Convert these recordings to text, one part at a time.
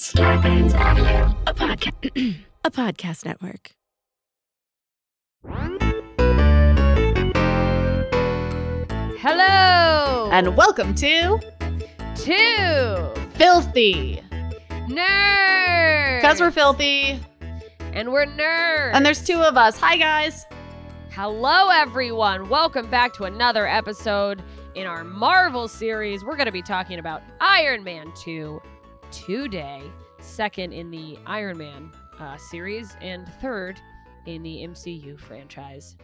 Starburns Audio, a podcast, a podcast network. Hello And welcome to to Filthy. Nerds. Because we're filthy. and we're nerds. And there's two of us. Hi, guys. Hello, everyone. Welcome back to another episode in our Marvel series. We're going to be talking about Iron Man 2 today, second in the Iron Man uh, series, and third in the MCU franchise.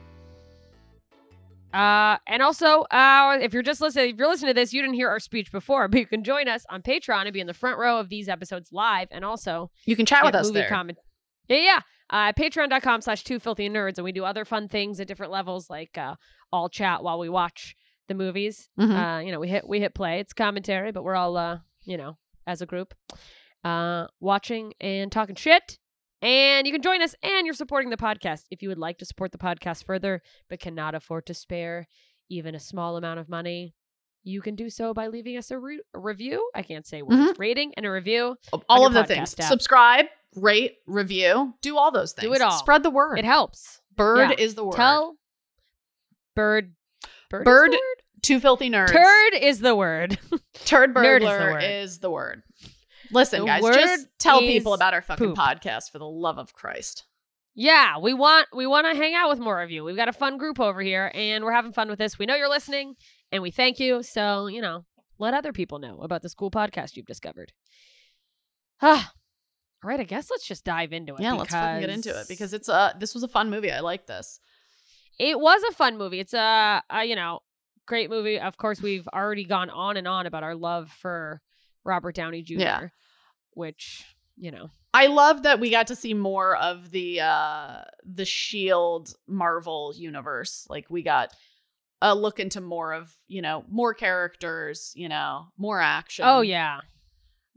Uh, and also, uh, if you're just listening, if you're listening to this, you didn't hear our speech before, but you can join us on Patreon and be in the front row of these episodes live, and also You can chat with us there. comment. Yeah, yeah. Uh, Patreon.com slash two filthy nerds, and we do other fun things at different levels, like uh, all chat while we watch the movies. Mhm. Uh, you know, we hit we hit play. It's commentary, but we're all uh, you know, as a group, uh, watching and talking shit. And you can join us, and you're supporting the podcast. If you would like to support the podcast further, but cannot afford to spare even a small amount of money, you can do so by leaving us a, re- a review. I can't say words. Rating and a review. all of the things. app. Subscribe, rate, review, do all those things. Do it all. Spread the word. It helps. Bird yeah. is the word. Tell bird. Bird. Bird the Two filthy nerds. Turd is the word. Turd is burglar word. is the word. Listen, The guys, word just tell people about our fucking poop. podcast for the love of Christ. yeah, we want we want to hang out with more of you. We've got a fun group over here, and we're having fun with this. We know you're listening, and we thank you. So you know, let other people know about this cool podcast you've discovered. Ah, all right. I guess let's just dive into it. Yeah, let's fucking get into it because it's uh this was a fun movie. I like this. it was a fun movie. It's a, a you know great movie. Of course, we've already gone on and on about our love for Robert Downey Jr. Yeah. which you know I love that we got to see more of the uh the Shield Marvel universe. Like we got a look into more of, you know, more characters, you know, more action. Oh yeah.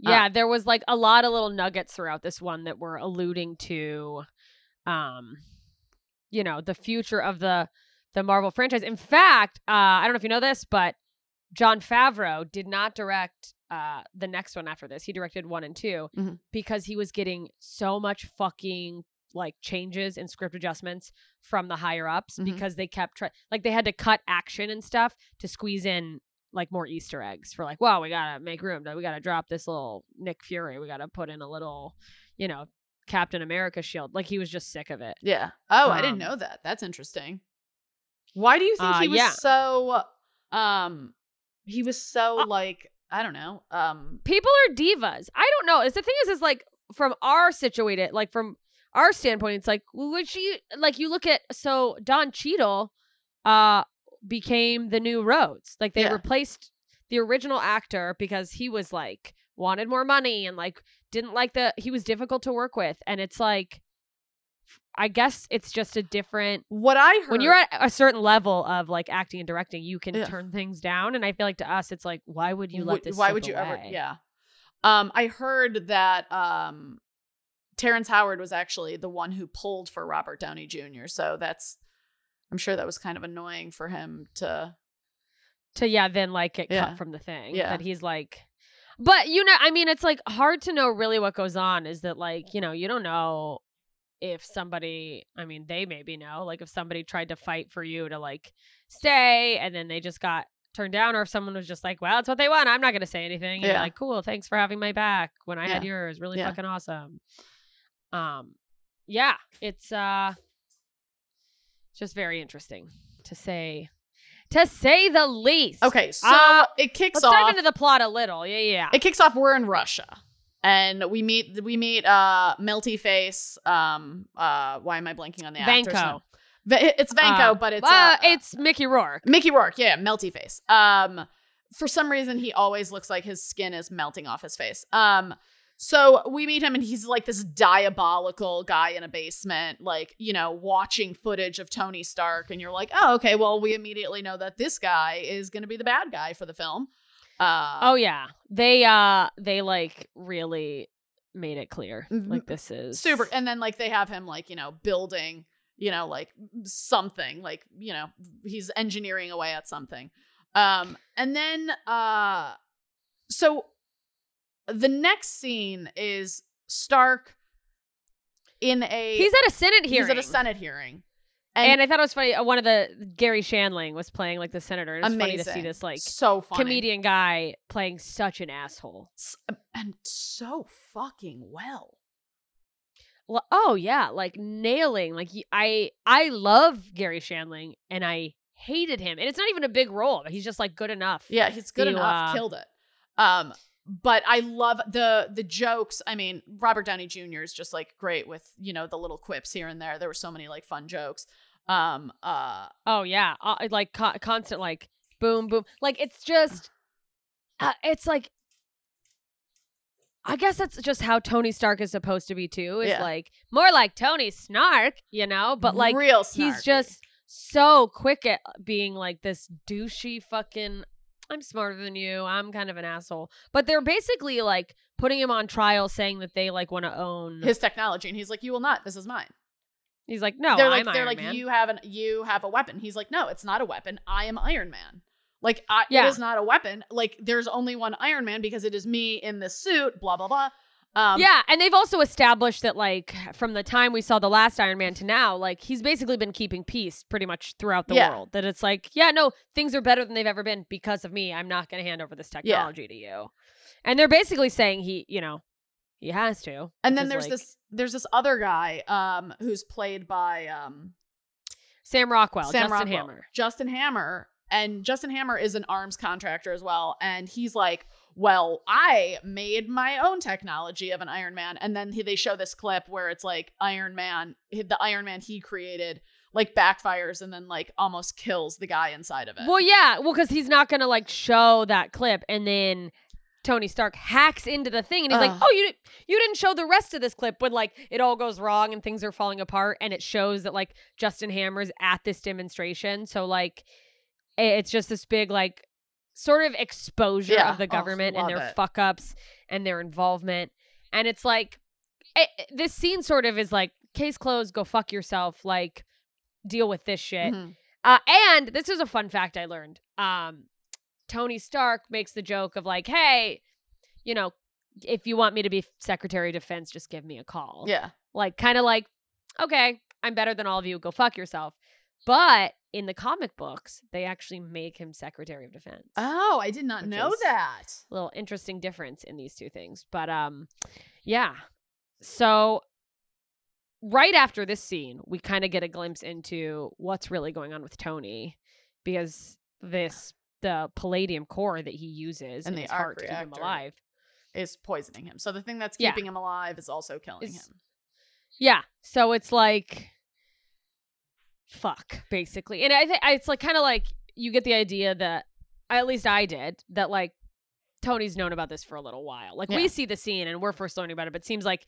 Uh, Yeah, there was like a lot of little nuggets throughout this one that were alluding to um you know, the future of the the Marvel franchise. In fact, uh I don't know if you know this, but Jon Favreau did not direct uh the next one after this. He directed 1 and 2 Mhm. because he was getting so much fucking like changes and script adjustments from the higher ups Mhm. because they kept try- like they had to cut action and stuff to squeeze in like more Easter eggs for like, wow, we gotta make room. We gotta drop this little Nick Fury. We gotta put in a little, you know, Captain America shield. Like he was just sick of it. Yeah. Oh, I didn't Um, know that. That's interesting. Why do you think Uh, he was yeah. so um he was so Uh, like I don't know. Um People are divas. I don't know. It's the thing is, is like from our situated, like from our standpoint, it's like would she like you look at so Don Cheadle, uh, became the new Rhodes. Like they Yeah. replaced the original actor because he was like wanted more money and like didn't like the he was difficult to work with and it's like I guess it's just a different what I heard when you're at a certain level of like acting and directing, you can Yeah. turn things down. And I feel like to us, it's like, why would you let this? why would you ever yeah um i heard that um terrence howard was actually the one who pulled for robert downey jr so that's i'm sure that was kind of annoying for him to To yeah, then like get Yeah. cut from the thing. Yeah. that he's like. But you know, I mean, it's like hard to know really what goes on. Is that like you know you don't know if somebody. I mean, they maybe know like if somebody tried to fight for you to like stay and then they just got turned down, or if someone was just like, well, it's what they want. I'm not gonna say anything. Yeah. like, cool, thanks for having my back when I had yours. Really Yeah. fucking awesome. Um, yeah, it's uh, just very interesting to say, to say the least. okay so Uh, it kicks Let's off dive into the plot a little. Yeah, yeah. yeah. it kicks off we're in russia and we meet we meet uh melty face um uh why am i blanking on the actor's Vanko. name? It's vanko Uh, but it's uh, uh, it's Mickey Rourke. Mickey Rourke, yeah, melty face. Um, for some reason, he always looks like his skin is melting off his face. Um, so we meet him, and he's like this diabolical guy in a basement, like you know, watching footage of Tony Stark, and you're like, oh, okay, well, we immediately know that this guy is going to be the bad guy for the film. Uh, Oh yeah, they uh they like really made it clear Mhm. like this is super and then like they have him like you know building you know like something like you know he's engineering away at something um and then uh so the next scene is Stark in a He's at a Senate hearing. he's at a Senate hearing. And, I thought it was funny. uh, One of the Garry Shandling was playing like the senator. It was funny to see this like so funny. comedian guy playing such an asshole. And so fucking well. Well, oh yeah, like nailing. Like I, I love Garry Shandling and I hated him. And it's not even a big role. He's just like good enough. Yeah, he's good to, enough. uh, Killed it. Um, but I love the the jokes. I mean, Robert Downey Jr. is just like great with you know the little quips here and there. There were so many like fun jokes. Um, uh, Oh yeah, uh, like co- constant like boom boom. Like it's just, uh, it's like. I guess that's just how Tony Stark is supposed to be too. Is Yeah. like more like Tony Snark, you know. But like real. he's just so quick at being like this douchey fucking I'm smarter than you. I'm kind of an asshole. But they're basically like putting him on trial saying that they like want to own his technology, and he's like, "You will not. This is mine." He's like, "No, they're I'm like, they're Iron like, Man." "You have an you have a weapon." He's like, "No, it's not a weapon. I am Iron Man." Like, I, Yeah. it is not a weapon. Like, there's only one Iron Man because it is me in this suit. Blah blah blah. Um, yeah, and they've also established that like from the time we saw the last Iron Man to now, like he's basically been keeping peace pretty much throughout the Yeah. world. That it's like, yeah, no, things are better than they've ever been because of me. I'm not going to hand over this technology to you. And they're basically saying he, you know, he has to. And then there's like, this there's this other guy um who's played by um Sam Rockwell, Sam Justin Rockwell. Hammer. Justin Hammer. And Justin Hammer is an arms contractor as well. And he's like, well, I made my own technology of an Iron Man. And then he, they show this clip where it's like Iron Man, the Iron Man he created, like backfires and then like almost kills the guy inside of it. Well, yeah, well, because he's not gonna like show that clip, and then Tony Stark hacks into the thing, and he's like, "Oh, you you didn't show the rest of this clip when like it all goes wrong and things are falling apart, and it shows that like Justin Hammer's at this demonstration, so like it's just this big like sort of exposure Yeah. of the Oh, government and their it. fuck ups and their involvement, and it's like it, this scene sort of is like case closed, go fuck yourself, like deal with this shit. Mhm. Uh, and this is a fun fact I learned. Um, Tony Stark makes the joke of like, "Hey, you know, if you want me to be Secretary of Defense, just give me a call." Yeah. Like, kind of like, okay, I'm better than all of you. Go fuck yourself. But in the comic books, they actually make him Secretary of Defense. Oh, I did not know that. little interesting difference in these two things. But um yeah. So right after this scene, we kind of get a glimpse into what's really going on with Tony because this the palladium core that he uses And in the his heart to keep him alive. Is poisoning him. So the thing that's Yeah. keeping him alive is also killing Is- him. Yeah. So it's like fuck basically. And I think it's like kind of like you get the idea that at least I did that like Tony's known about this for a little while. Like Yeah. we see the scene and we're first learning about it, but it seems like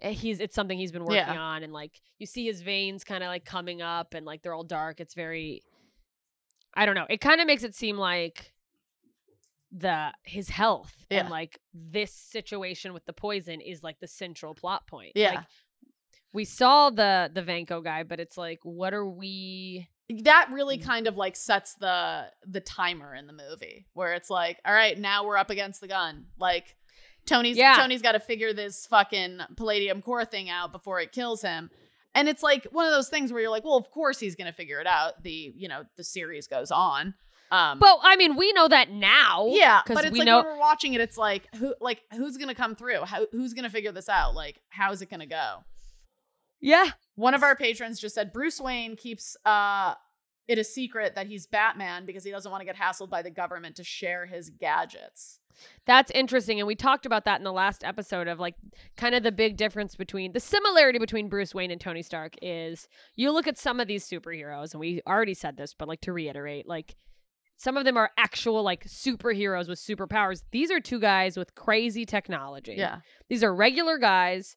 eh, he's it's something he's been working Yeah. on and like you see his veins kind of like coming up and like they're all dark. It's very I don't know. It kind of makes it seem like the his health Yeah. and like this situation with the poison is like the central plot point. Yeah. Like we saw the the Vanko guy, but it's like what are we that really kind of like sets the the timer in the movie where it's like all right now we're up against the gun. Like tony's Yeah. tony's got to figure this fucking palladium core thing out before it kills him. And it's like one of those things where you're like well of course he's gonna figure it out the you know the series goes on. Um But I mean, we know that now. yeah but it's we like know when we're watching it it's like who like who's gonna come through? How, who's gonna figure this out? Like how's it gonna go Yeah. one of our patrons just said Bruce Wayne keeps uh it a secret that he's Batman because he doesn't want to get hassled by the government to share his gadgets. That's interesting. And we talked about that in the last episode of like kind of the big difference between the similarity between Bruce Wayne and Tony Stark is you look at some of these superheroes, and we already said this, but like to reiterate, like some of them are actual like superheroes with superpowers. These are two guys with crazy technology. Yeah. These are regular guys,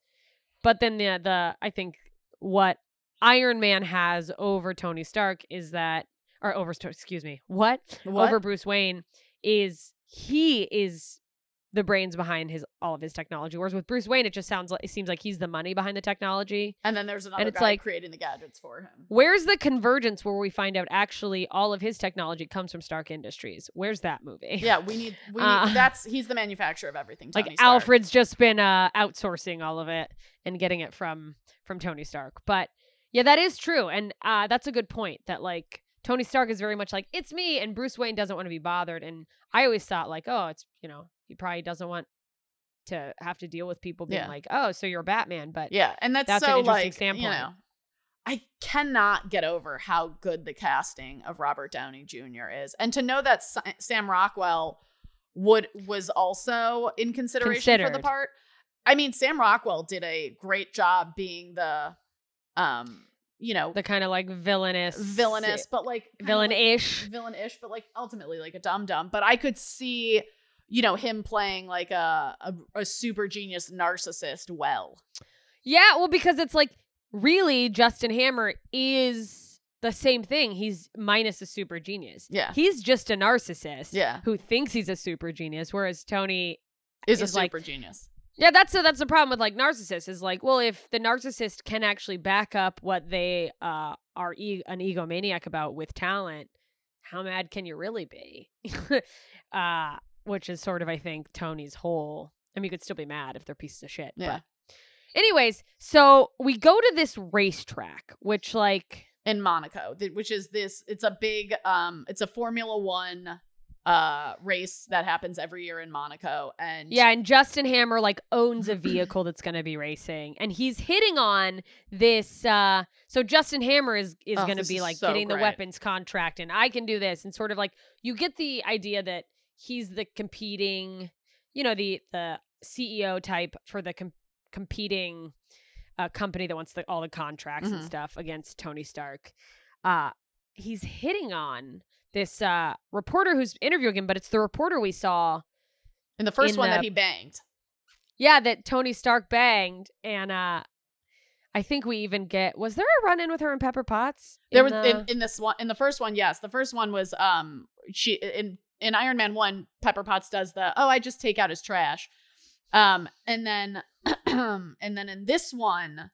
but then the the I think what Iron Man has over Tony Stark is that or over excuse me, what? What? Over Bruce Wayne is he is the brains behind his all of his technology. Whereas with Bruce Wayne, it just sounds like it seems like he's the money behind the technology. And then there's another and it's guy like- creating the gadgets for him. Where's the convergence where we find out actually all of his technology comes from Stark Industries? Where's that movie? Yeah, we need. We need Uh, that's he's the manufacturer of everything. like Stark. Alfred's just been uh, outsourcing all of it and getting it from from Tony Stark. But yeah, that is true, and uh, that's a good point. That like Tony Stark is very much like it's me, and Bruce Wayne doesn't want to be bothered. And I always thought like, oh, it's you know he probably doesn't want to have to deal with people being Yeah. like, oh, so you're Batman, but Yeah, and that's, That's an interesting like standpoint. you know, I cannot get over how good the casting of Robert Downey Jr. is, and to know that Sam Rockwell would was also in consideration for the part. I mean, Sam Rockwell did a great job being the, um, you know, the kind of like villainous, villainous, but like of, like, villain-ish. villain-ish, but like ultimately like a dumb dumb But I could see, you know, him playing like a, a a super genius narcissist well. Yeah, well, because it's like really Justin Hammer is the same thing. He's minus a super genius. Yeah. He's just a narcissist. Yeah. Who thinks he's a super genius, whereas Tony Is, a Is like- super genius. Yeah, that's the that's the problem with like narcissists is like, well, if the narcissist can actually back up what they uh are e- an egomaniac about with talent, how mad can you really be? uh which is sort of I think Tony's whole I mean you could still be mad if they're pieces of shit. Yeah. But anyways, so we go to this racetrack, which like in Monaco, which is this it's a big um it's a Formula 1 uh race that happens every year in Monaco and Yeah, and Justin Hammer like owns a vehicle that's going to be racing, and he's hitting on this. uh So Justin Hammer is is Oh, going to be like so getting the weapons contract, and I can do this, and sort of like you get the idea that he's the competing, you know, the the CEO type for the com- competing uh, company that wants the, all the contracts and Mhm. stuff against Tony Stark. Uh he's hitting on this uh reporter who's interviewing him, but it's the reporter we saw in the first in one that he banged. yeah, that Tony Stark banged, and uh I think we even get was there a run in with her and Pepper Potts? There in was the- in, in this one in the first one, yes. The first one was um she in in Iron Man 1 Pepper Potts does the oh I just take out his trash. Um and then and then in this one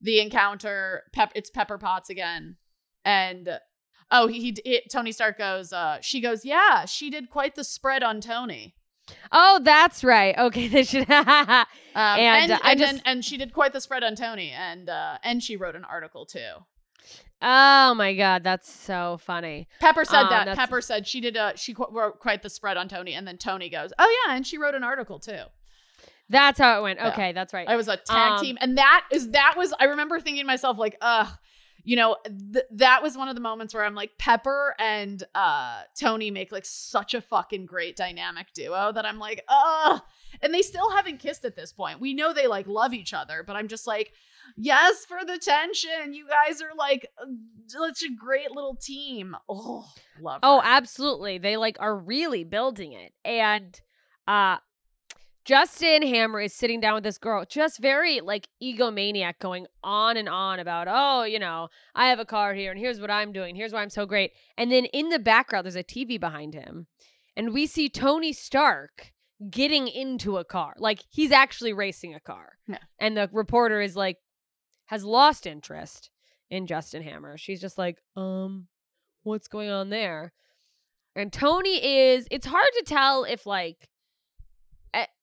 the encounter pep it's Pepper Potts again and oh he, he Tony Stark goes uh she goes yeah she did quite the spread on Tony. oh, that's right. Okay, they should. Um, And, and, uh, I and just- and she did quite the spread on Tony and uh and she wrote an article too. oh my god, that's so funny. Pepper said Um, that. that's- Pepper said she did a she qu- wrote quite the spread on Tony, and then Tony goes, "Oh yeah," and she wrote an article too. That's how it went. Yeah. Okay, that's right. It was a tag Um, team, and that is that was I remember thinking to myself like, ugh, you know, th- that was one of the moments where I'm like, Pepper and uh Tony make like such a fucking great dynamic duo that I'm like, ugh, and they still haven't kissed at this point. We know they like love each other, but I'm just like. Yes, for the tension. You guys are like uh, such a great little team. Oh, love. Oh, her. absolutely. They like are really building it. And uh Justin Hammer is sitting down with this girl, just very like egomaniac, going on and on about, oh, you know, I have a car here and here's what I'm doing. Here's why I'm so great. And then in the background, there's a TV behind him. And we see Tony Stark getting into a car. Like he's actually racing a car. Yeah. And the reporter is like, has lost interest in Justin Hammer. She's just like, um, what's going on there? And Tony is, it's hard to tell if like,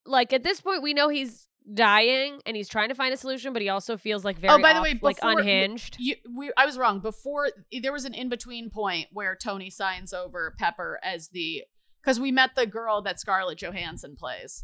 like at this point we know he's dying and he's trying to find a solution, but he also feels like very Oh, by the off- way, like unhinged. You, we, I was wrong. Before there was an in between point where Tony signs over Pepper as the because we met the girl that Scarlett Johansson plays.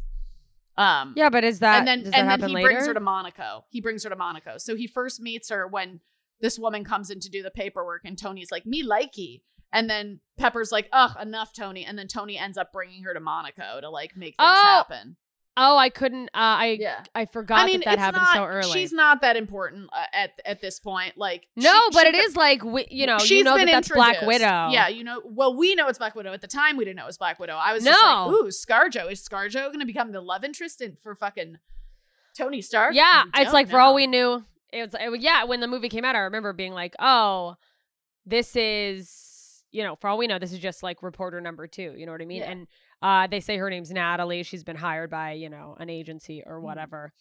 Um, yeah, but is that and then does that and then happen he later? brings her to Monaco. He brings her to Monaco. So he first meets her when this woman comes in to do the paperwork, and Tony's like, "Me likey," and then Pepper's like, "Ugh, enough, Tony." And then Tony ends up bringing her to Monaco to like make things Oh, happen. Oh, I couldn't. Uh, I Yeah. I forgot I mean, that that happened not, so early. She's not that important uh, at at this point. Like no, she- but she- it is like wi- you know you She's know that that's Black. Widow. Yeah, you know. Well, we know it's Black Widow. At the time, we didn't know it was Black Widow. I was just like, "Ooh, ScarJo is ScarJo going to become the love interest in, for fucking Tony Stark?" Yeah, it's like for all we knew, it was it, yeah. When the movie came out, I remember being like, "Oh, this is you know, for all we know, this is just like reporter number two. You know what I mean?" Yeah. And Uh, they say her name's Natalie. She's been hired by, you know, an agency or Mhm. whatever.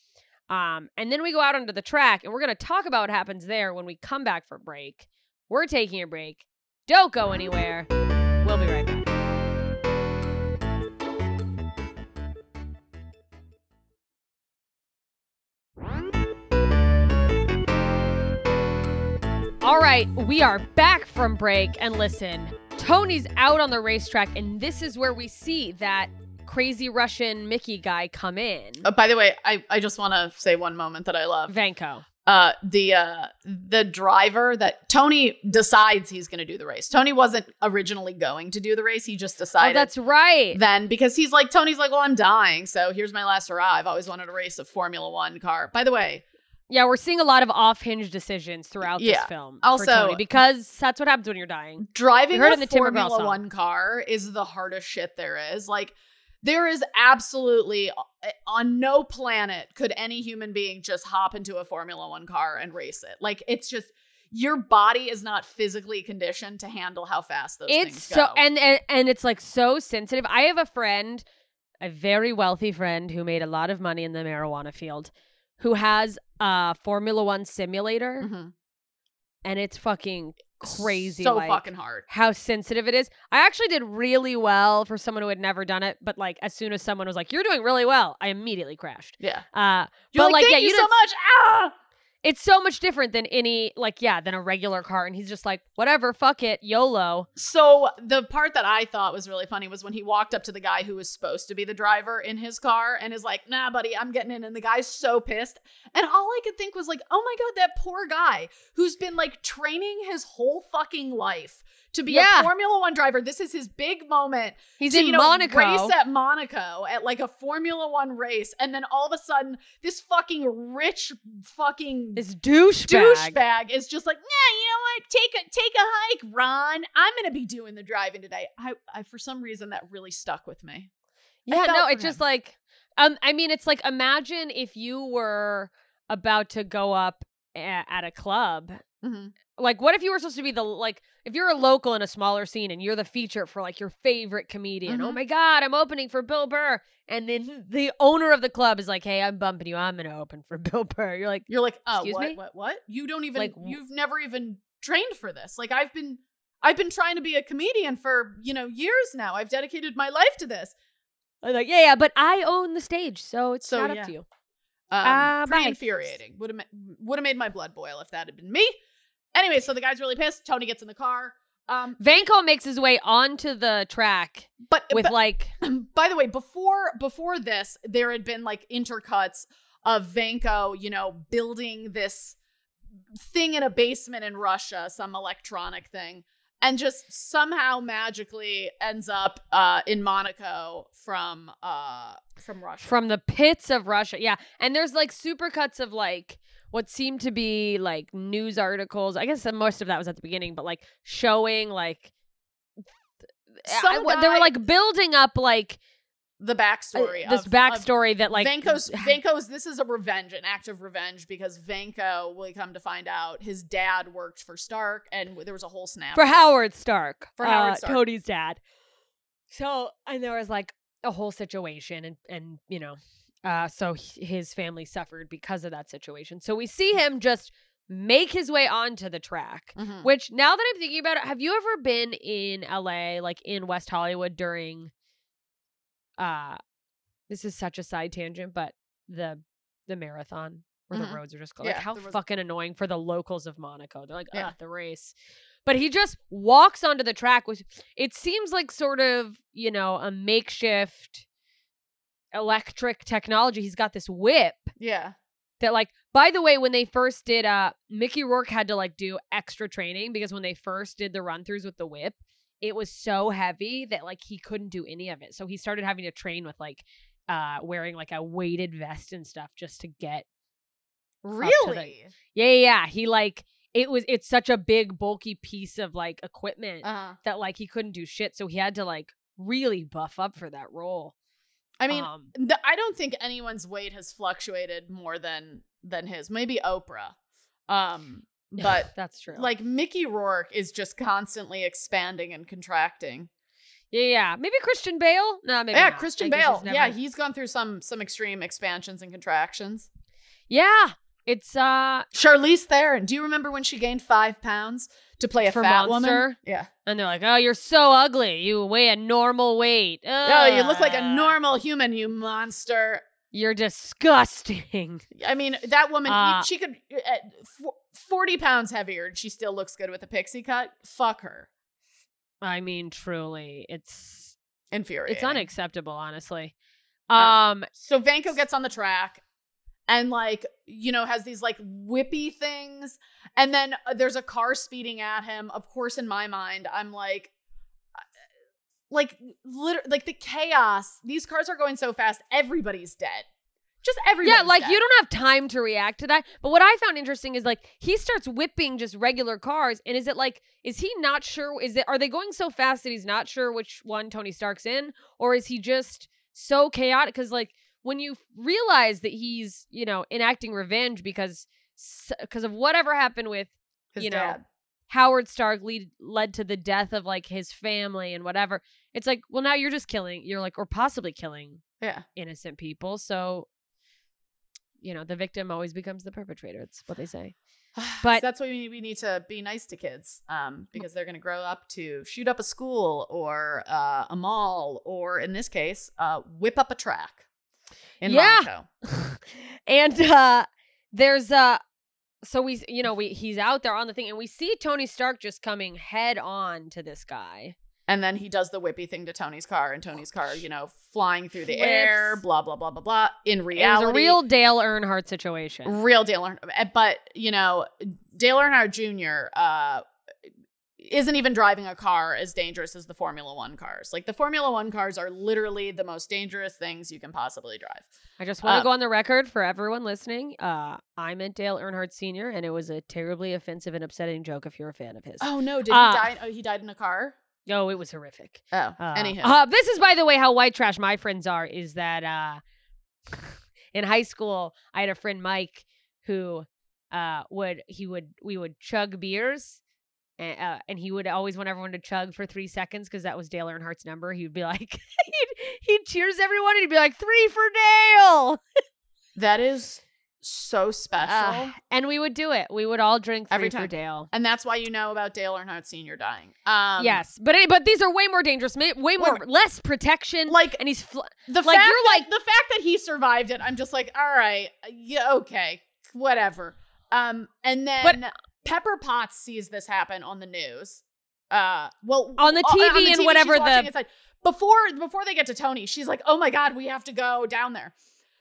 Um, and then we go out onto the track and we're going to talk about what happens there when we come back for break. We're taking a break. Don't go anywhere. We'll be right back. All right, we are back from break. And listen, Tony's out on the racetrack, and this is where we see that crazy Russian Mickey guy come in. Uh, by the way, I, I just want to say one moment that I love. Vanko. Uh, the uh, the driver that Tony decides he's going to do the race. Tony wasn't originally going to do the race. He just Oh, decided. that's right. then because he's like Tony's like, well, I'm dying, so here's my last hurrah. I've always wanted to race a Formula One car. By the way, Yeah, we're seeing a lot of off-hinge decisions throughout this film. Also- because that's what happens when you're dying. driving a in the Formula. One car is the hardest shit there is. Like, there is absolutely uh, on no planet could any human being just hop into a Formula One car and race it. Like, it's just your body is not physically conditioned to handle how fast those It's things so go. and, and and it's like so sensitive. I have a friend, a very wealthy friend who made a lot of money in the marijuana field, who has a Formula One simulator, Mhm. and it's fucking crazy. so like, fucking hard. how sensitive it is. I actually did really well for someone who had never done it, but like as soon as someone was like, "You're doing really well," I immediately crashed. Yeah, Uh, you're but like, thank yeah, you, you so much. Ah, it's so much different than any like yeah than a regular car, and he's just like, "Whatever, fuck it, YOLO." So the part that I thought was really funny was when he walked up to the guy who was supposed to be the driver in his car and is like, "Nah, buddy, I'm getting in." And the guy's so pissed. And all I could think was like, "Oh my god, that poor guy who's been like training his whole fucking life to be Yeah. a Formula 1 driver. This is his big moment He's to, in you know, Monaco. race at Monaco at like a Formula 1 race and then all of a sudden this fucking rich fucking this douchebag. douchebag is just like, nah, you know what? Take a take a hike, Ron. I'm gonna be doing the driving today. I, I for some reason that really stuck with me. Yeah, no, it's just like um I mean it's like imagine if you were about to go up at a club. Mhm. Like what if you were supposed to be the like if you're a local in a smaller scene and you're the feature for like your favorite comedian. Oh Mhm. my god, I'm opening for Bill Burr. And then the owner of the club is like, "Hey, I'm bumping you. I'm going to open for Bill Burr." You're like, You're like, oh, Excuse what, me? what, what? You don't even, Like, you've never even trained for this. Like, I've been, I've been trying to be a comedian for you know years now. I've dedicated my life to this. I'm like, "Yeah, yeah, but I own the stage, so it's So, not up to you." Um, Ah, pretty bye. infuriating. Would have would have made my blood boil if that had been me. Anyway, so the guy's really pissed. Tony gets in the car. Um, Vanko makes his way onto the track but with but, like by the way, before before this, there had been like intercuts of Vanko, you know, building this thing in a basement in Russia, some electronic thing, and just somehow magically ends up uh, in Monaco from uh, from Russia. from the pits of Russia. Yeah. And there's like supercuts of like what seemed to be like news articles. I guess most of that was at the beginning, but like showing like I- what- they were like building up like the uh, backstory. this of, backstory that like Vanko's Vanko's this is a revenge, an act of revenge because Vanko, we come to find out, his dad worked for Stark, and there was a whole snap for Howard Stark, For Howard uh, Stark. Tony's dad. So and there was like a whole situation, and and you know, uh, so his family suffered because of that situation. So we see him just make his way onto the track. Mhm. Which now that I'm thinking about it, have you ever been in LA, like in West Hollywood during uh this is such a side tangent, but the the marathon where Mhm. the roads are just closed. Like how roads- fucking annoying for the locals of Monaco. They're like, Yeah. ah, the race. But he just walks onto the track with it seems like sort of, you know, a makeshift electric technology. He's got this whip Yeah. that like by the way when they first did uh mickey rourke had to like do extra training because when they first did the run throughs with the whip it was so heavy that like he couldn't do any of it so he started having to train with like uh wearing like a weighted vest and stuff just to get to the- Really? yeah yeah, yeah. he like it was it's such a big bulky piece of like equipment Uh-huh. that like he couldn't do shit so he had to like really buff up for that role I mean, um, th- I don't think anyone's weight has fluctuated more than than his. Maybe Oprah. Um, but that's true like Mickey Rourke is just constantly expanding and contracting. Yeah, yeah. Maybe Christian Bale. No, maybe yeah, not. Christian guess Bale. he's Yeah, he's gone through some some extreme expansions and contractions. yeah. It's uh, Charlize Theron. Do you remember when she gained five pounds to play a For fat Monster? woman? Yeah. and they're like, oh, you're so ugly. You weigh a normal weight. Oh, you look like a normal human, you monster. You're disgusting. I mean, that woman, Uh, she could, at 40 pounds heavier, and she still looks good with a pixie cut. Fuck her. I mean, truly, it's Infuriating. it's unacceptable, honestly. Uh, Um, So Vanko gets on the track and, like, you know, has these, like, whippy things. And then uh, there's a car speeding at him. Of course, in my mind, I'm like, uh, like, liter- like the chaos. These cars are going so fast, everybody's dead. Just everybody. yeah, like you don't have time to react to that. But what I found interesting is like he starts whipping just regular cars, and is it like is he not sure? Is it are they going so fast that he's not sure which one Tony Stark's in, or is he just so chaotic? Because like when you realize that he's you know enacting revenge because because of whatever happened with His you know, dad. Howard Stark lead, led to the death of like his family and whatever. It's like, well, now you're just killing, you're like, or possibly killing Yeah. innocent people. So, you know, the victim always becomes the perpetrator. It's what they say. But But- that's why we need, we need to be nice to kids, um, because they're going to grow up to shoot up a school or uh, a mall, or in this case, uh, whip up a track in Yeah. Monaco. and uh there's uh so we you know we he's out there on the thing and we see Tony Stark just coming head on to this guy. And then he does the whippy thing to Tony's car, and Tony's car, you know, flying through the air, blah blah blah blah blah. In It was reality, a real Dale Earnhardt situation. real Dale Earnhardt. But you know, Dale Earnhardt Jr. Uh, isn't even driving a car as dangerous as the Formula One cars. Like the Formula One cars are literally the most dangerous things you can possibly drive. I just want to Uh, go on the record for everyone listening. Uh, I meant Dale Earnhardt Sr., and it was a terribly offensive and upsetting joke if you're a fan of his. Oh no! Did Uh, he die? Oh, he died in a car. Oh, it was horrific. Oh, Uh, anyhow. uh, this is, by the way, how white trash my friends are. Is that uh, in high school, I had a friend Mike who uh, would he would we would chug beers. And, uh, and he would always want everyone to chug for three seconds because that was Dale Earnhardt's number. He would be like, he'd, he'd cheers everyone and he'd be like, three for Dale. that is so special. Uh, and we would do it. We would all drink three Every for time. Dale. and that's why you know about Dale Earnhardt Sr. dying. Um, yes, but but these are way more dangerous, way more Well, less protection. Like and he's fl- the like, fact you're that, like- the fact that he survived it. I'm just like, all right, yeah, okay, whatever. Um, and then But- Pepper Potts sees this happen on the news. Uh, well, On the TV and whatever the- inside. before before they get to Tony, she's like, oh my god, we have to go down there.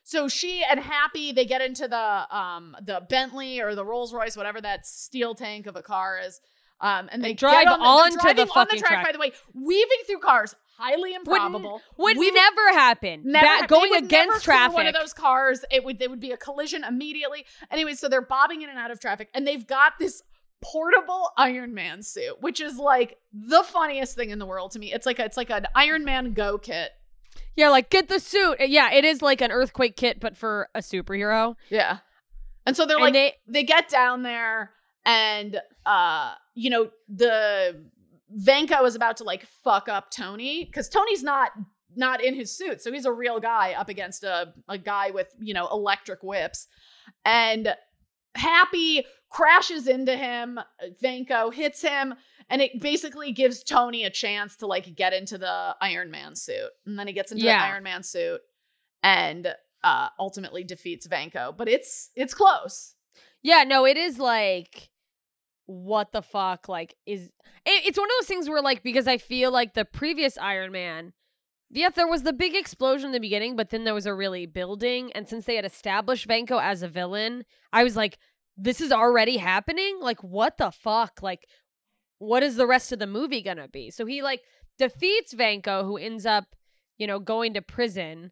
So she and Happy they get into the um the Bentley or the Rolls Royce, whatever that steel tank of a car is. Um, and they And drive on the, onto the driving on the track, track. By the way, weaving through cars, highly improbable. would Weaving- never happen. Never, Ba- they going would against traffic. One of those cars, it would there would be a collision immediately. Anyway, so they're bobbing in and out of traffic, and they've got this portable Iron Man suit, which is like the funniest thing in the world to me. It's like a, it's like an Iron Man Go kit. yeah, like get the suit. Uh, Yeah, it is like an earthquake kit, but for a superhero. Yeah, and so they're And like they- they get down there, and uh, you know the Vanko is about to like fuck up Tony because Tony's not not in his suit, so he's a real guy up against a a guy with you know electric whips, and Happy crashes into him. Vanko hits him, and it basically gives Tony a chance to like get into the Iron Man suit, and then he gets into Yeah. the Iron Man suit, and uh, ultimately defeats Vanko. But it's it's close. Yeah, no, it is like what the fuck like is it, it's one of those things where like because I feel like the previous Iron Man yeah, there was the big explosion in the beginning, but then there was a really building. And since they had established Vanko as a villain, I was like, this is already happening? Like, what the fuck? Like, what is the rest of the movie gonna be? So he like defeats Vanko, who ends up, you know, going to prison.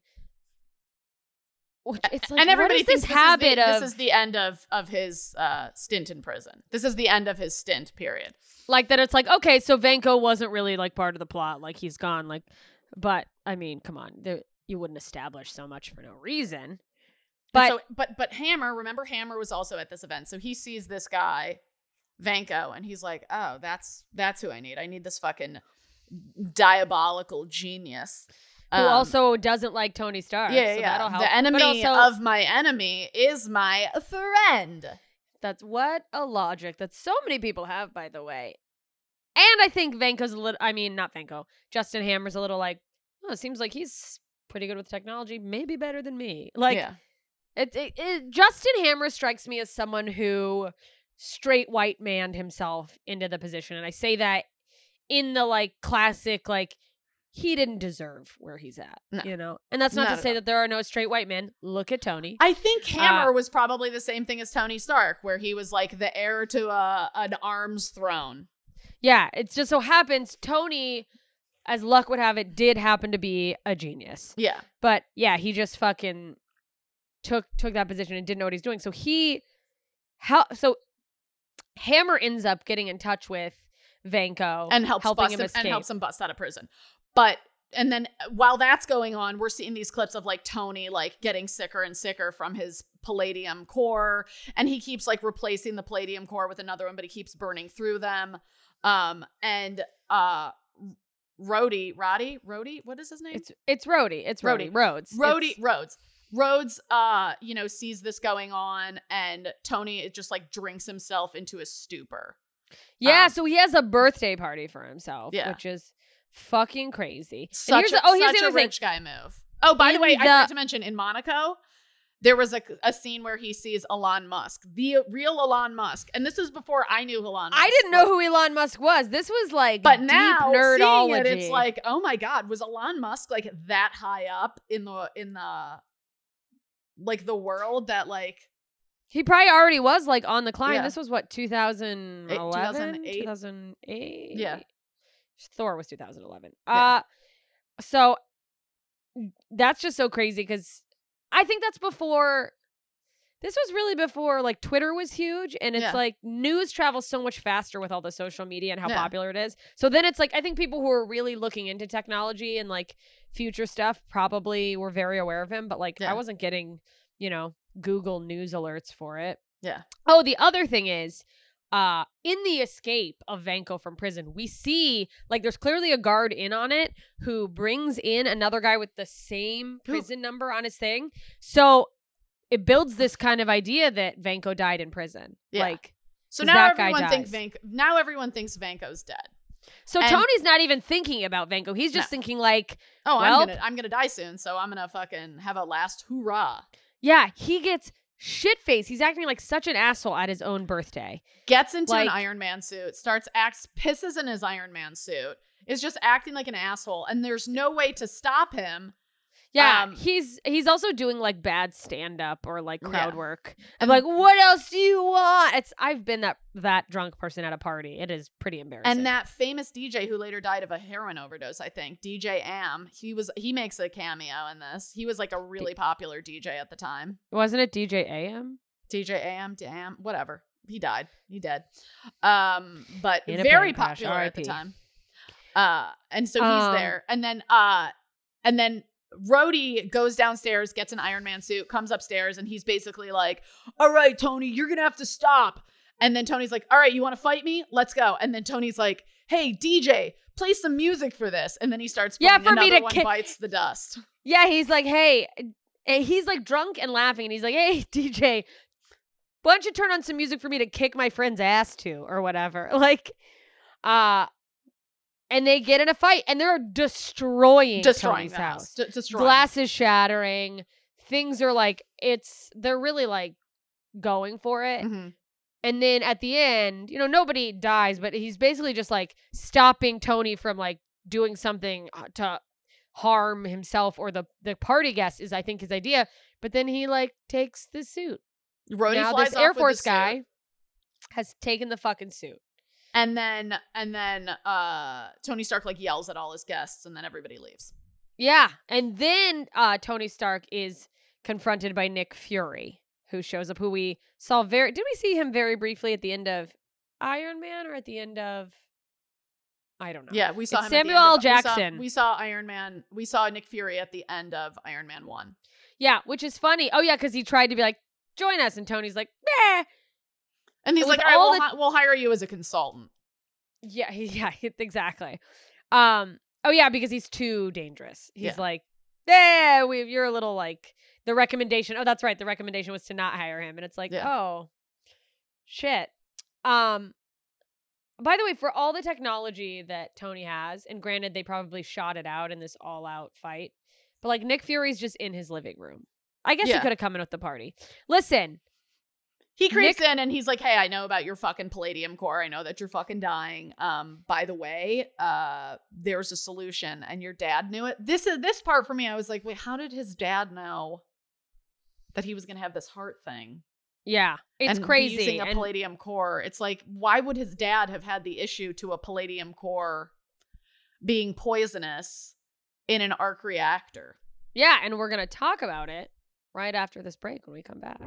Which it's like, and everybody is this habit this is, the, of this is the end of of his uh, stint in prison. This is the end of his stint. Period. like that it's like okay so Vanko wasn't really like part of the plot like he's gone like but I mean come on there, you wouldn't establish so much for no reason But but so, but but Hammer, remember Hammer was also at this event, so he sees this guy, Vanko, and he's like, "Oh, that's that's who I need. I need this fucking diabolical genius. Who Um, also doesn't like Tony Stark. yeah, so yeah. That'll help. The enemy also- of my enemy is my friend. That's what a logic that so many people have, by the way. And I think Vanko's a little, I mean, not Vanko, Justin Hammer's a little like, oh, it seems like he's pretty good with technology, maybe better than me. Like, yeah. it, it, it, Justin Hammer strikes me as someone who straight white manned himself into the position. And I say that in the like classic, like, he didn't deserve where he's at, No. you know? And that's not, Not to say all. that there are no straight white men. Look at Tony. I think Hammer Uh, was probably the same thing as Tony Stark, where he was like the heir to a an arms throne. Yeah, it just so happens Tony, as luck would have it, did happen to be a genius. Yeah. But yeah, he just fucking took took that position and didn't know what he's doing. So he how so Hammer ends up getting in touch with Vanko and helps helping bust him him, escape. and helps him bust out of prison. But and then uh, while that's going on, we're seeing these clips of like Tony like getting sicker and sicker from his palladium core, and he keeps like replacing the palladium core with another one, but he keeps burning through them. Um and uh Rhodey, Roddy, Rhodey, what is his name? It's it's Rhodey. It's. Rhodey. Rhodes. Rhodey It's- Rhodes. Rhodes uh, you know, sees this going on and Tony it just like drinks himself into a stupor. Yeah, um, so he has a birthday party for himself, Yeah. which is fucking crazy. and Such here's a, the, oh, here's such the oh, a other thing. rich guy move. Oh, by the In way, I the- forgot to mention in Monaco, there was a, a scene where he sees Elon Musk, the real Elon Musk, and this was before I knew Elon. Musk I didn't know was. who Elon Musk was. This was like But now nerdology. seeing it, it's like, oh my god, was Elon Musk like that high up in the in the like the world that like He probably already was like on the climb. Yeah. This was what 2011, 2008? 2008. Yeah. Thor was 2011. Yeah. Uh so that's just so crazy cuz I think that's before this was really before like Twitter was huge and it's Yeah. like news travels so much faster with all the social media and how Yeah. popular it is. So then it's like I think people who are really looking into technology and like future stuff probably were very aware of him, but like Yeah. I wasn't getting, you know, Google news alerts for it. Yeah. Oh, the other thing is, uh, in the escape of Vanko from prison, we see like there's clearly a guard in on it who brings in another guy with the same prison number on his thing. So it builds this kind of idea that Vanko died in prison. Yeah. Like so now that guy everyone thinks. Vanko now everyone thinks Vanko's dead. so And- Tony's not even thinking about Vanko. He's just No. thinking like, Oh, Well- I'm gonna I'm gonna die soon, so I'm gonna fucking have a last hoorah. yeah, he gets shit face. He's acting like such an asshole at his own birthday. Gets into an Iron Man suit, starts acts pisses in his Iron Man suit, is just acting like an asshole, and there's no way to stop him. Yeah, Um, he's he's also doing like bad stand up or like crowd Yeah. work. I'm like, what else do you want? It's I've been that that drunk person at a party. It is pretty embarrassing. And that famous DJ who later died of a heroin overdose, I think, DJ AM, he was he makes a cameo in this. He was like a really popular DJ at the time. wasn't it DJ AM? DJ AM, damn, whatever. He died. He dead. Um, but very crash, popular at the time. Uh, and so he's Um, there, and then uh, and then Rhodey goes downstairs, gets an Iron Man suit, comes upstairs, and he's basically like, "All right, Tony, you're gonna have to stop." And then Tony's like, "All right, you want to fight me? Let's go." And then Tony's like, "Hey, DJ, play some music for this." And then he starts, Yeah, playing for me to one kick- bites the dust. Yeah, he's like, hey, he's like drunk and laughing, and he's like, hey, DJ, why don't you turn on some music for me to kick my friend's ass to, or whatever? Like, uh, and they get in a fight, and they're destroying Destroying Tony's house. house. D- destroying. glass is shattering things are like it's they're really like going for it Mhm. and then at the end you know nobody dies but he's basically just like stopping tony from like doing something uh, to harm himself or the the party guest is i think his idea but then he like takes the suit Rhodey now flies this air force suit. guy has taken the fucking suit And then and then uh Tony Stark like yells at all his guests and then everybody leaves. yeah and then uh tony stark is confronted by nick fury who shows up who we saw very did we see him very briefly at the end of iron man or at the end of i don't know Yeah, we saw It's him Samuel L. of- we saw- Jackson. We saw, Iron Man. We saw Nick Fury at the end of Iron Man 1. yeah which is funny oh yeah because he tried to be like join us and tony's like Meh. And he's like, "All right, all we'll, the- hi- we'll hire you as a consultant." yeah yeah exactly Um. Oh yeah, because he's too dangerous. He's Yeah. like, yeah, we you're a little like the recommendation. Oh, that's right. The recommendation was to not hire him, and it's like, Yeah. oh, shit. Um. By the way, for all the technology that Tony has, and granted, they probably shot it out in this all-out fight, but like Nick Fury's just in his living room. I guess he could have come in with the party. Listen, He creeps Nick- in and he's like, "Hey, I know about your fucking palladium core. I know that you're fucking dying. Um, by the way, uh, there's a solution, and your dad knew it. This is this part for me. I was like, wait, how did his dad know that he was gonna have this heart thing? yeah, it's and crazy. using a and- palladium core. It's like, why would his dad have had the issue to a palladium core being poisonous in an arc reactor? Yeah, and we're going to talk about it right after this break when we come back.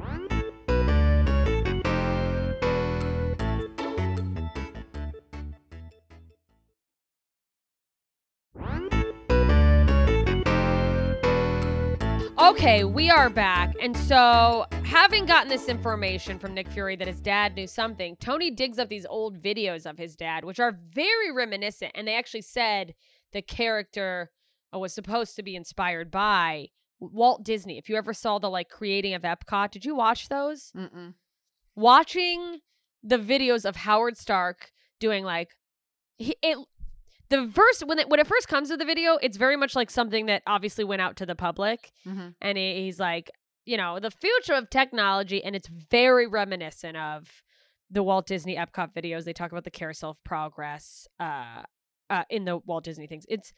Okay, we are back. And so, having gotten this information from Nick Fury that his dad knew something, Tony digs up these old videos of his dad, which are very reminiscent. And they actually said the character uh, was supposed to be inspired by Walt Disney. If you ever saw the like creating of Epcot, did you watch those? Mm-mm. Watching the videos of Howard Stark doing like he, it the first when it when it first comes to the video, it's very much like something that obviously went out to the public Mm-hmm. and he, he's like, you know, the future of technology, and it's very reminiscent of the Walt Disney Epcot videos. They talk about the carousel of progress uh, uh, in the Walt Disney things. It's,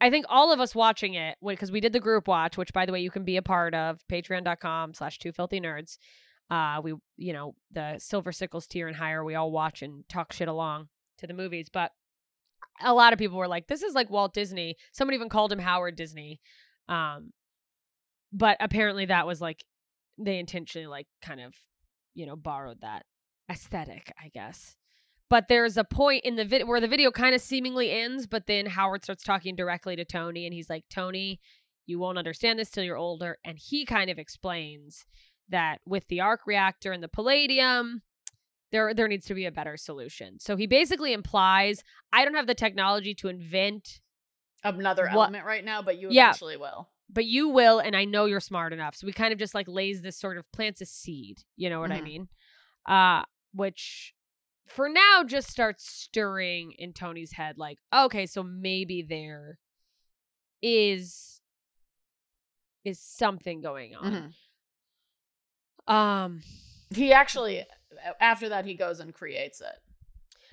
I think all of us watching it because we did the group watch, which by the way you can be a part of, Patreon.com/slash Two Filthy Nerds. Uh, we, you know, the Silver Sickles tier and higher, we all watch and talk shit along to the movies, but. A lot of people were like, "This is like Walt Disney." Someone even called him Howard Disney. Um, but apparently that was like they intentionally like kind of you know borrowed that aesthetic i guess but there's a point in the video where the video kind of seemingly ends but then howard starts talking directly to tony and he's like tony you won't understand this till you're older and he kind of explains that with the arc reactor and the palladium there there needs to be a better solution so he basically implies i don't have the technology to invent Another What- element right now, but you Yeah. eventually will. but you will and i know you're smart enough so we kind of just like lays this sort of plants a seed you know what i Mhm. mean uh which for now just starts stirring in tony's head like okay so maybe there is is something going on Mhm. um He actually, after that, he goes and creates it.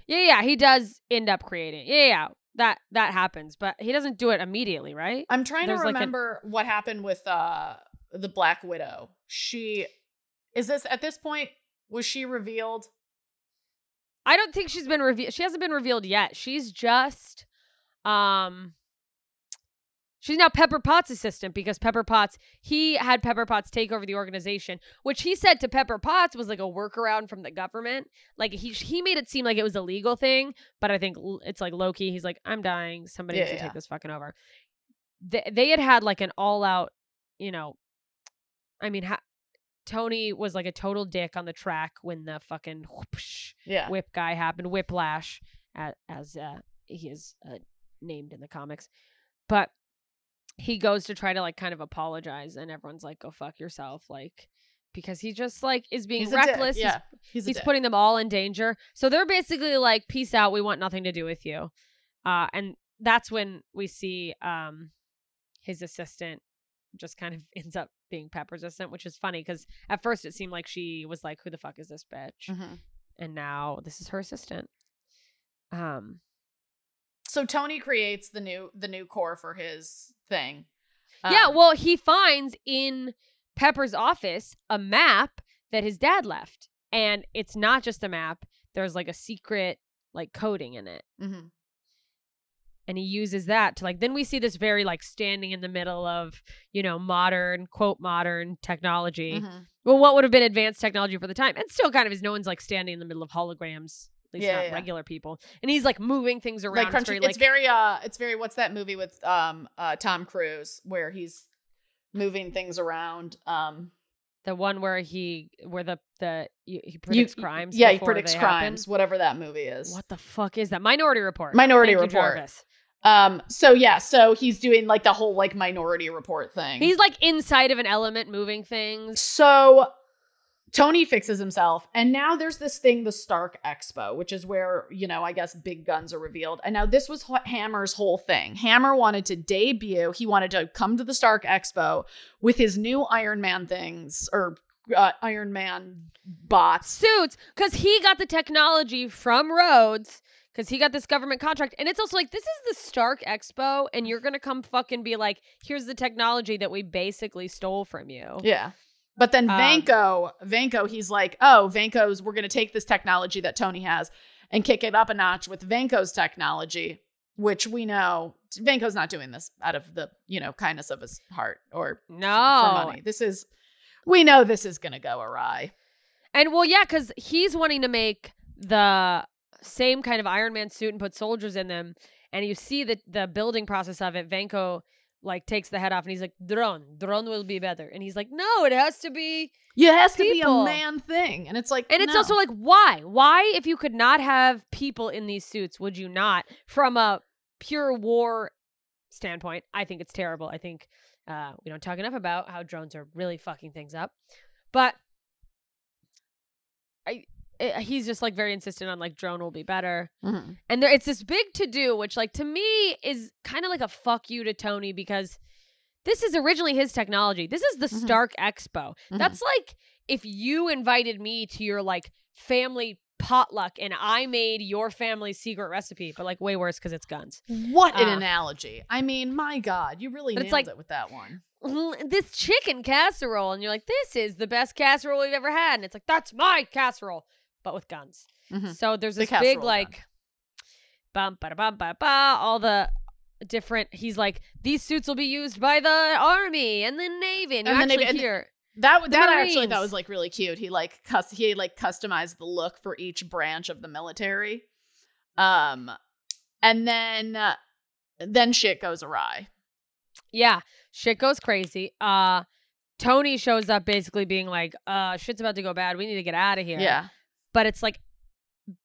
yeah yeah he does end up creating yeah yeah that that happens but he doesn't do it immediately right I'm trying There's to like an- remember what happened with uh the Black Widow. She is this at this point was she revealed? I don't think she's been revealed. She hasn't been revealed yet. She's just, um, she's now Pepper Potts' assistant because Pepper Potts he had Pepper Potts take over the organization, which he said to Pepper Potts was like a workaround from the government. Like he he made it seem like it was a legal thing, but I think it's like Loki. He's like, I'm dying. Somebody Yeah, needs to yeah. take this fucking over. They they had had like an all out, you know, I mean, ha- Tony was like a total dick on the track when the fucking whoosh, Yeah. whip guy happened whiplash as, as uh, he is uh, named in the comics but he goes to try to like kind of apologize and everyone's like go fuck yourself like because he just like is being He's reckless Yeah. He's, he's, dick. putting them all in danger so they're basically like peace out we want nothing to do with you uh and that's when we see um his assistant just kind of ends up being pepper's resistant which is funny because at first it seemed like she was like who the fuck is this bitch Mhm. and now this is her assistant. Um, So Tony creates the new the new core for his thing. yeah, Um, well, he finds in Pepper's office a map that his dad left, and it's not just a map. There's like a secret like coding in it, Mm-hmm. and he uses that to like. Then we see this very like standing in the middle of you know modern quote modern technology. Mhm. Well, what would have been advanced technology for the time, and still kind of is. No one's like standing in the middle of holograms. Least Yeah, not yeah. regular people, and he's like moving things around. Like It's very, It's very uh it's very what's that movie with um uh Tom Cruise where he's moving things around. Um The one where he, where the the he he you- predicts crimes. Yeah, he predicts they happen. crimes, whatever that movie is. What the fuck is that? Minority Report. Minority Thank Report. Um, so yeah, so he's doing like the whole like minority report thing. He's like inside of an element moving things. so Tony fixes himself, and now there's this thing, the Stark Expo, which is where you know I guess big guns are revealed. And now this was Hammer's whole thing. Hammer wanted to debut. He wanted to come to the Stark Expo with his new Iron Man things or uh, Iron Man bots. Suits, because he got the technology from Rhodes, because he got this government contract. And it's also like, this is the Stark Expo, and you're going to come fucking be like, here's the technology that we basically stole from you. Yeah. But then Um, Vanko, Vanko, he's like, oh, Vanko's, we're going to take this technology that Tony has and kick it up a notch with Vanko's technology, which we know Vanko's not doing this out of the, you know, kindness of his heart or No. for money. This is, we know this is going to go awry. And well, yeah, because he's wanting to make the same kind of Iron Man suit and put soldiers in them. And you see the the building process of it. Vanko like takes the head off and he's like, drone, drone will be better. And he's like, no, it has to be. Yeah, it has to be a man thing. And it's like, And it's no. also like, why? Why, if you could not have people in these suits, would you not? From a pure war standpoint, I think it's terrible. I think uh, we don't talk enough about how drones are really fucking things up. But I, eh, he's just like very insistent on like drone will be better. Mhm. And there, it's this big to do, which like to me is kind of like a fuck you to Tony because this is originally his technology. This is the Mhm. Stark Expo. Mhm. That's like if you invited me to your like family potluck and I made your family's secret recipe, but like way worse because it's guns. what an uh, analogy. I mean, my God, you really nailed it's like- it with that one. "Mm, This chicken casserole, and you're like, this is the best casserole we've ever had, and it's like that's my casserole, but with guns. Mhm. So there's The this big casserole gun. like bum ba bum ba ba all the different he's like these suits will be used by the army and the navy and, And the Navy- actually and- hear That The that I actually thought was like really cute. He like cus- he like customized the look for each branch of the military. Um and then uh, then shit goes awry. yeah shit goes crazy uh tony shows up basically being like uh shit's about to go bad we need to get out of here Yeah. But it's like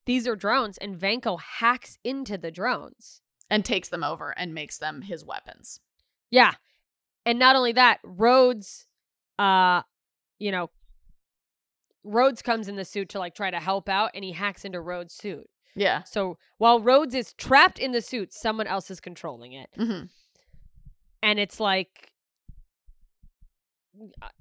these are drones and vanko hacks into the drones And takes them over and makes them his weapons. yeah and not only that rhodes uh you know rhodes comes in the suit to like try to help out and he hacks into rhodes suit Yeah. so while rhodes is trapped in the suit someone else is controlling it hmm and it's like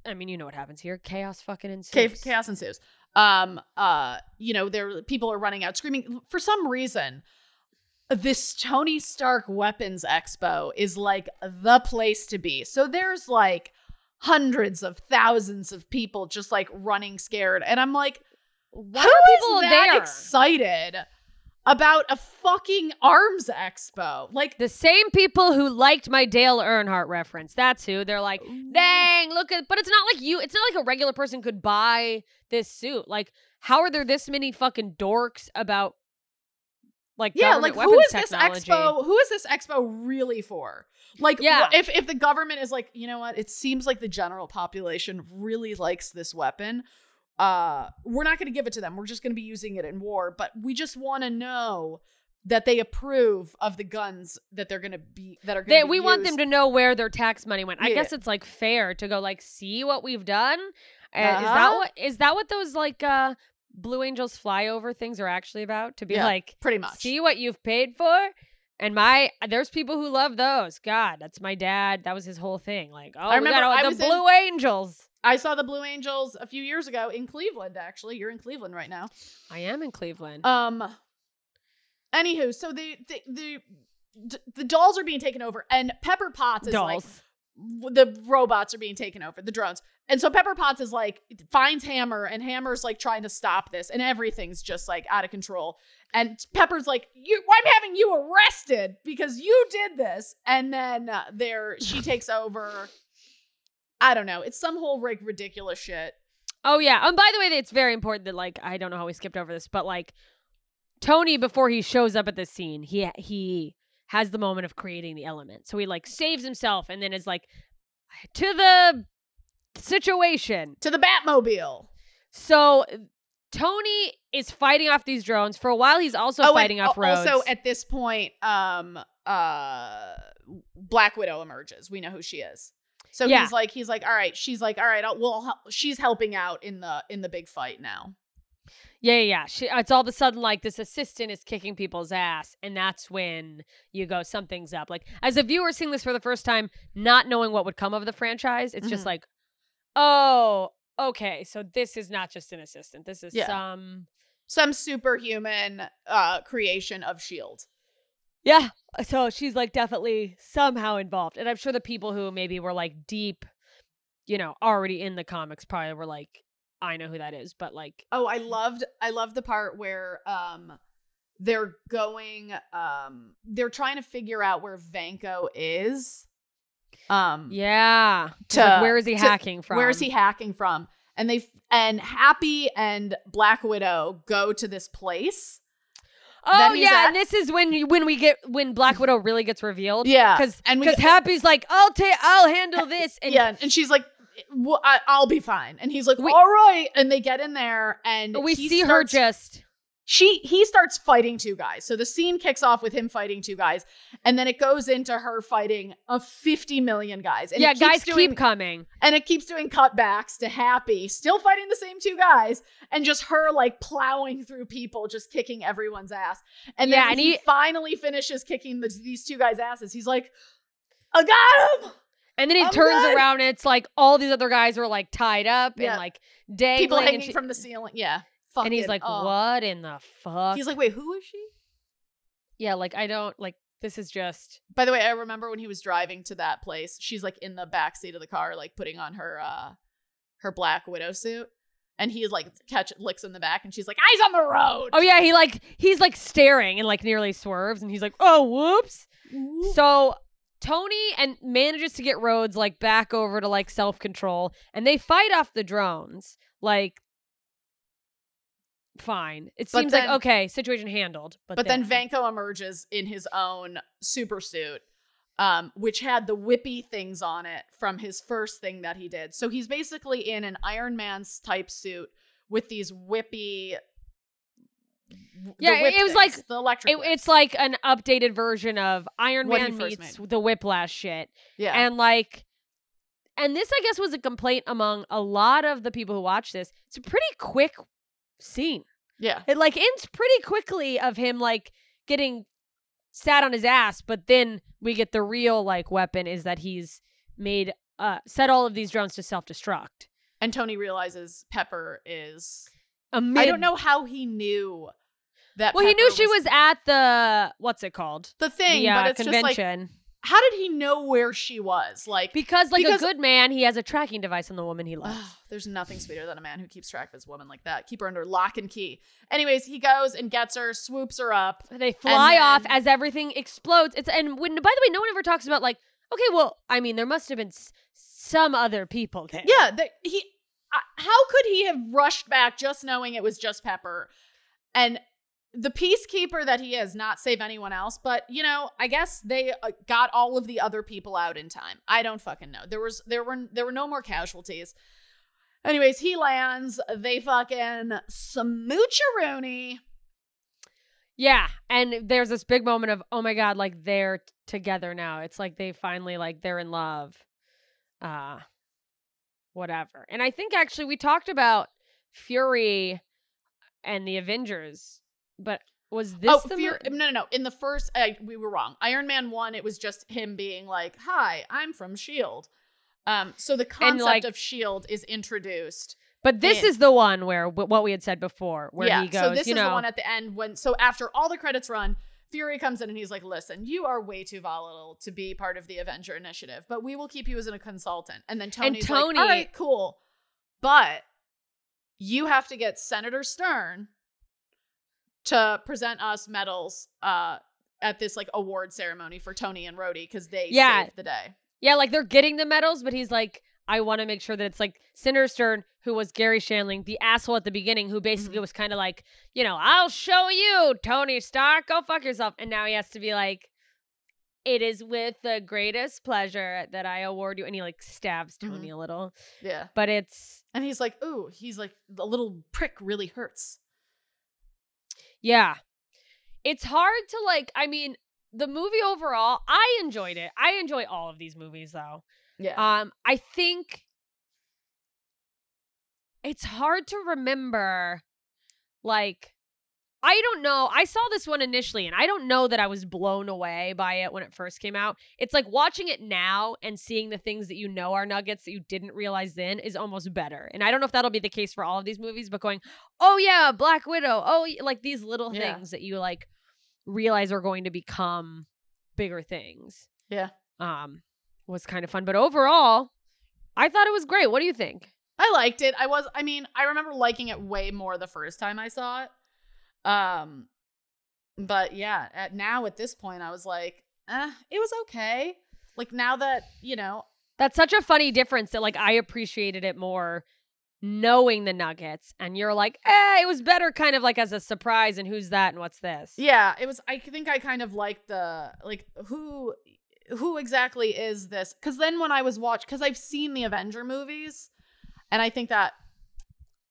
I mean, you know what happens here. Chaos fucking ensues. Chaos ensues. Um uh you know, there people are running out screaming for some reason. This Tony Stark Weapons Expo is like the place to be. So there's like hundreds of thousands of people just like running scared and I'm like Why Who are people that there? excited about a fucking arms expo? Like, the same people who liked my Dale Earnhardt reference. That's who. They're like, dang, look at. But it's not like you. It's not like a regular person could buy this suit. Like, how are there this many fucking dorks about? Like yeah, like who is this expo? Who is this expo really for? Like, Yeah. if if the government is like, you know what? It seems like the general population really likes this weapon. Uh, we're not going to give it to them. We're just going to be using it in war. But we just want to know that they approve of the guns that they're going to be that are going to. we want them to know where their tax money went. I guess it's like fair to go like see what we've done. Uh, Is that Uh-huh. what is that what those like uh Blue Angels flyover things are actually about? To be Yeah. like pretty much. see what you've paid for. And my there's people who love those. God, that's my dad. That was his whole thing. Like, oh, I remember we got the was in- Blue Angels. I saw the Blue Angels a few years ago in Cleveland. Actually, you're in Cleveland right now. I am in Cleveland. Um. Anywho, so the the the, the dolls are being taken over, and Pepper Potts is like the robots are being taken over, the drones. And so Pepper Potts is like finds Hammer, and Hammer's like trying to stop this, and everything's just like out of control. And Pepper's like, "You, I'm having you arrested because you did this." And then uh, there, she takes over. I don't know. It's some whole like ridiculous shit. Oh yeah. And by the way, it's very important that like I don't know how we skipped over this, but like Tony before he shows up at the scene, he he has the moment of creating the element. So he like saves himself and then is like to the situation. To the Batmobile. So Tony is fighting off these drones. For a while he's also and fighting off Rhodes. Also, at this point, um, uh Black Widow emerges. We know who she is. So Yeah. he's like he's like all right, she's like all right, I'll, we'll hel- she's helping out in the in the big fight now. Yeah, yeah, yeah. She, it's all of a sudden like this assistant is kicking people's ass, and that's when you go, something's up. Like as a viewer seeing this for the first time, not knowing what would come of the franchise, it's just Mhm. like, oh, okay, so this is not just an assistant. This is Yeah. some, Some superhuman uh creation of Shield. Yeah. So she's like definitely somehow involved, and I'm sure the people who maybe were like deep, you know, already in the comics probably were like, I know who that is, but like, Oh, I loved I loved the part where um they're going um they're trying to figure out where Vanko is. Um yeah, To- like, where is he to- hacking from? where is he hacking from? And they and Happy and Black Widow go to this place. Oh yeah, at- and this is when you, when we get when Black Widow really gets revealed. Yeah. because and because Happy's like, I'll take, I'll handle this, and yeah, and she's like well, I, I'll be fine. And he's like, We- all right. And they get in there and we see her just she he starts fighting two guys. So the scene kicks off with him fighting two guys, and then it goes into her fighting a 50 million guys. And yeah, keeps guys doing, keep coming. and it keeps doing cutbacks to Happy, still fighting the same two guys, and just her like plowing through people, just kicking everyone's ass. And then Yeah, when and he, he- finally finishes kicking the, these two guys' asses, he's like, "I got him!" And then he I'm turns good. around and it's like all these other guys are like tied up Yeah. and like dangling. People hanging she- from the ceiling. Yeah, and he's like, oh. "What in the fuck?" He's like, "Wait, who is she?" "Yeah, like I don't like this is just By the way, I remember when he was driving to that place, she's like in the back seat of the car, like putting on her uh her black widow suit. And he's like catch licks in the back and she's like, Eyes on the road. oh yeah." He like he's like staring and like nearly swerves and he's like, "Oh whoops." So Tony and manages to get Rhodes like back over to like self control, and they fight off the drones. Like, fine. It But seems then- like okay, situation handled. But, But then Vanko emerges in his own super suit, um, which had the whippy things on it from his first thing that he did. So he's basically in an Iron Man's type suit with these whippy. Yeah, whip it was things, like- the electric. it, it's like an updated version of Iron What Man meets made. the Whiplash shit, yeah, and like. And this, I guess, was a complaint among a lot of the people who watch this. It's a pretty quick scene. yeah. It like ends pretty quickly of him like getting sat on his ass, but then we get the real like weapon is that he's made uh set all of these drones to self destruct. And Tony realizes Pepper is. Amid, I don't know how he knew that. Well, he knew she was at the what's it called? the thing, the uh, but it's just like, convention. How did he know where she was? Like, because like because- a good man, he has a tracking device on the woman he loves. There's nothing sweeter than a man who keeps track of his woman like that. Keep her under lock and key. Anyways, he goes and gets her, swoops her up. They fly off as everything explodes. It's and when by the way, no one ever talks about like okay, well, I mean, there must have been s- some other people there. Yeah, the, he. Uh, how could he have rushed back just knowing it was just Pepper, and the peacekeeper that he is, not save anyone else? But you know, I guess they uh, got all of the other people out in time. I don't fucking know. There was there were there were no more casualties. Anyways, he lands. They fucking smoocheroonie. Yeah, and there's this big moment of oh my god, like they're t- together now. It's like they finally like they're in love. Uh whatever. And I think actually we talked about Fury and the Avengers, but was this oh, the fear, mo- no, no, no. In the first, I, we were wrong. Iron Man one, it was just him being like, "Hi, I'm from Shield." Um, so the concept like- of Shield is introduced. But this in- is the one where w- what we had said before, where yeah. he goes, so this you is know, the one at the end when. So after all the credits run, Fury comes in and he's like, "Listen, you are way too volatile to be part of the Avenger Initiative, but we will keep you as a consultant." And then Tony's Tony- like, "All right, cool, but you have to get Senator Stern to present us medals uh, at this like award ceremony for Tony and Rhodey because they Yeah. saved the day." yeah, like they're getting the medals, but he's like, I want to make sure that it's like Senator Stern, who was Garry Shandling, the asshole at the beginning, who basically Mhm. was kind of like, you know, I'll show you, Tony Stark, go fuck yourself. And now he has to be like, it is with the greatest pleasure that I award you. And he like stabs Tony a little, Yeah. but it's, And he's like, "Ooh," he's like, "The little prick really hurts." Yeah. It's hard to like, I mean, the movie overall, I enjoyed it. I enjoy all of these movies though. Yeah. Um, I think it's hard to remember. Like, I don't know. I saw this one initially, and I don't know that I was blown away by it when it first came out. It's like watching it now and seeing the things that you know are nuggets that you didn't realize then is almost better. And I don't know if that'll be the case for all of these movies, but going, oh yeah, Black Widow, oh like these little Yeah. things that you like realize are going to become bigger things. yeah. Um, was kind of fun, but overall, I thought it was great. What do you think? I liked it. I was I mean, I remember liking it way more the first time I saw it. Um but yeah, at now at this point I was like, eh, it was okay. Like now that, you know, That's such a funny difference that like I appreciated it more knowing the nuggets and you're like, eh, it was better kind of like as a surprise and who's that and what's this? yeah, it was I think I kind of liked the like who who exactly is this? Cuz then when I was watched cuz I've seen the Avenger movies and I think that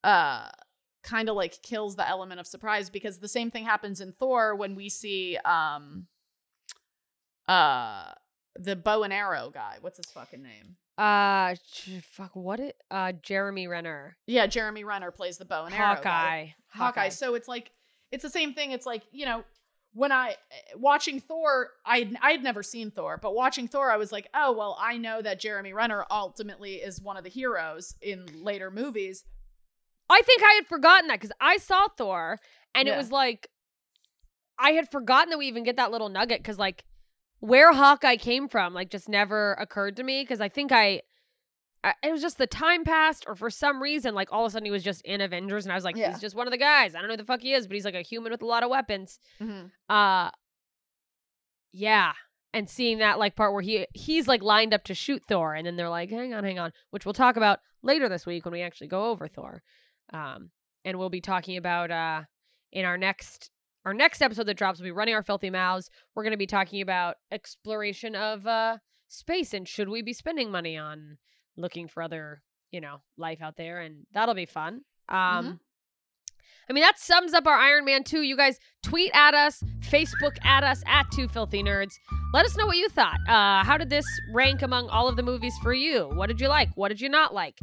uh kind of like kills the element of surprise because the same thing happens in Thor when we see um uh the bow and arrow guy. What's his fucking name? Uh fuck what it uh Jeremy Renner. Yeah, Jeremy Renner plays the bow and arrow guy. Hawkeye. Hawkeye. So it's like it's the same thing. It's like you know when I eh, watching Thor, I I'd never seen Thor, but watching Thor, I was like, oh well, I know that Jeremy Renner ultimately is one of the heroes in later movies. I think I had forgotten that because I saw Thor and it was like I had forgotten that we even get that little nugget because like where Hawkeye came from like just never occurred to me because I think I, I it was just the time passed or for some reason like all of a sudden he was just in Avengers and I was like Yeah. he's just one of the guys. I don't know who the fuck he is but he's like a human with a lot of weapons. Uh yeah and seeing that like part where he he's like lined up to shoot Thor and then they're like hang on hang on which we'll talk about later this week when we actually go over Thor um and we'll be talking about uh in our next our next episode that drops We'll be running our filthy mouths we're going to be talking about exploration of uh space and should we be spending money on looking for other you know life out there and that'll be fun um Mhm. I mean, that sums up our Iron Man 2. You guys tweet at us, Facebook at us, at Two Filthy Nerds. Let us know what you thought. Uh, how did this rank among all of the movies for you? What did you like? What did you not like?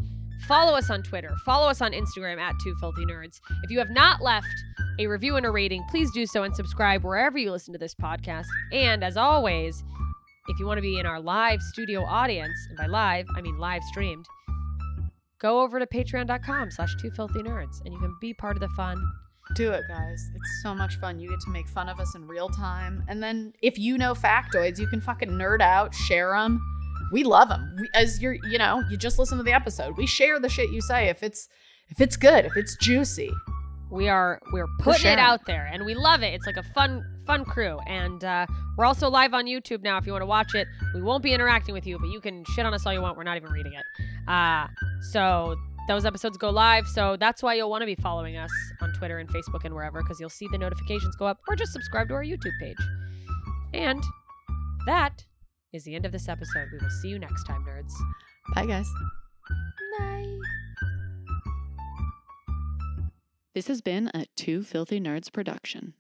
Follow us on Twitter. Follow us on Instagram at Two Filthy Nerds. If you have not left a review and a rating, please do so and subscribe wherever you listen to this podcast. And as always, if you want to be in our live studio audience, and by live, I mean live streamed, go over to patreon.com slash two filthy nerds and you can be part of the fun. Do it, guys. It's so much fun. You get to make fun of us in real time, and then if you know factoids, you can fucking nerd out, share them. We love them. We, as you're, you know, you just listen to the episode. We share the shit you say if it's if it's good, if it's juicy. We are we're putting it out there and we love it. It's like a fun fun crew. And uh, we're also live on YouTube now if you want to watch it. We won't be interacting with you, but you can shit on us all you want. We're not even reading it. Uh, so those episodes go live. So that's why you'll want to be following us on Twitter and Facebook and wherever because you'll see the notifications go up or just subscribe to our YouTube page. And that is the end of this episode. We will see you next time, nerds. Bye, guys. Bye. This has been a Two Filthy Nerds production.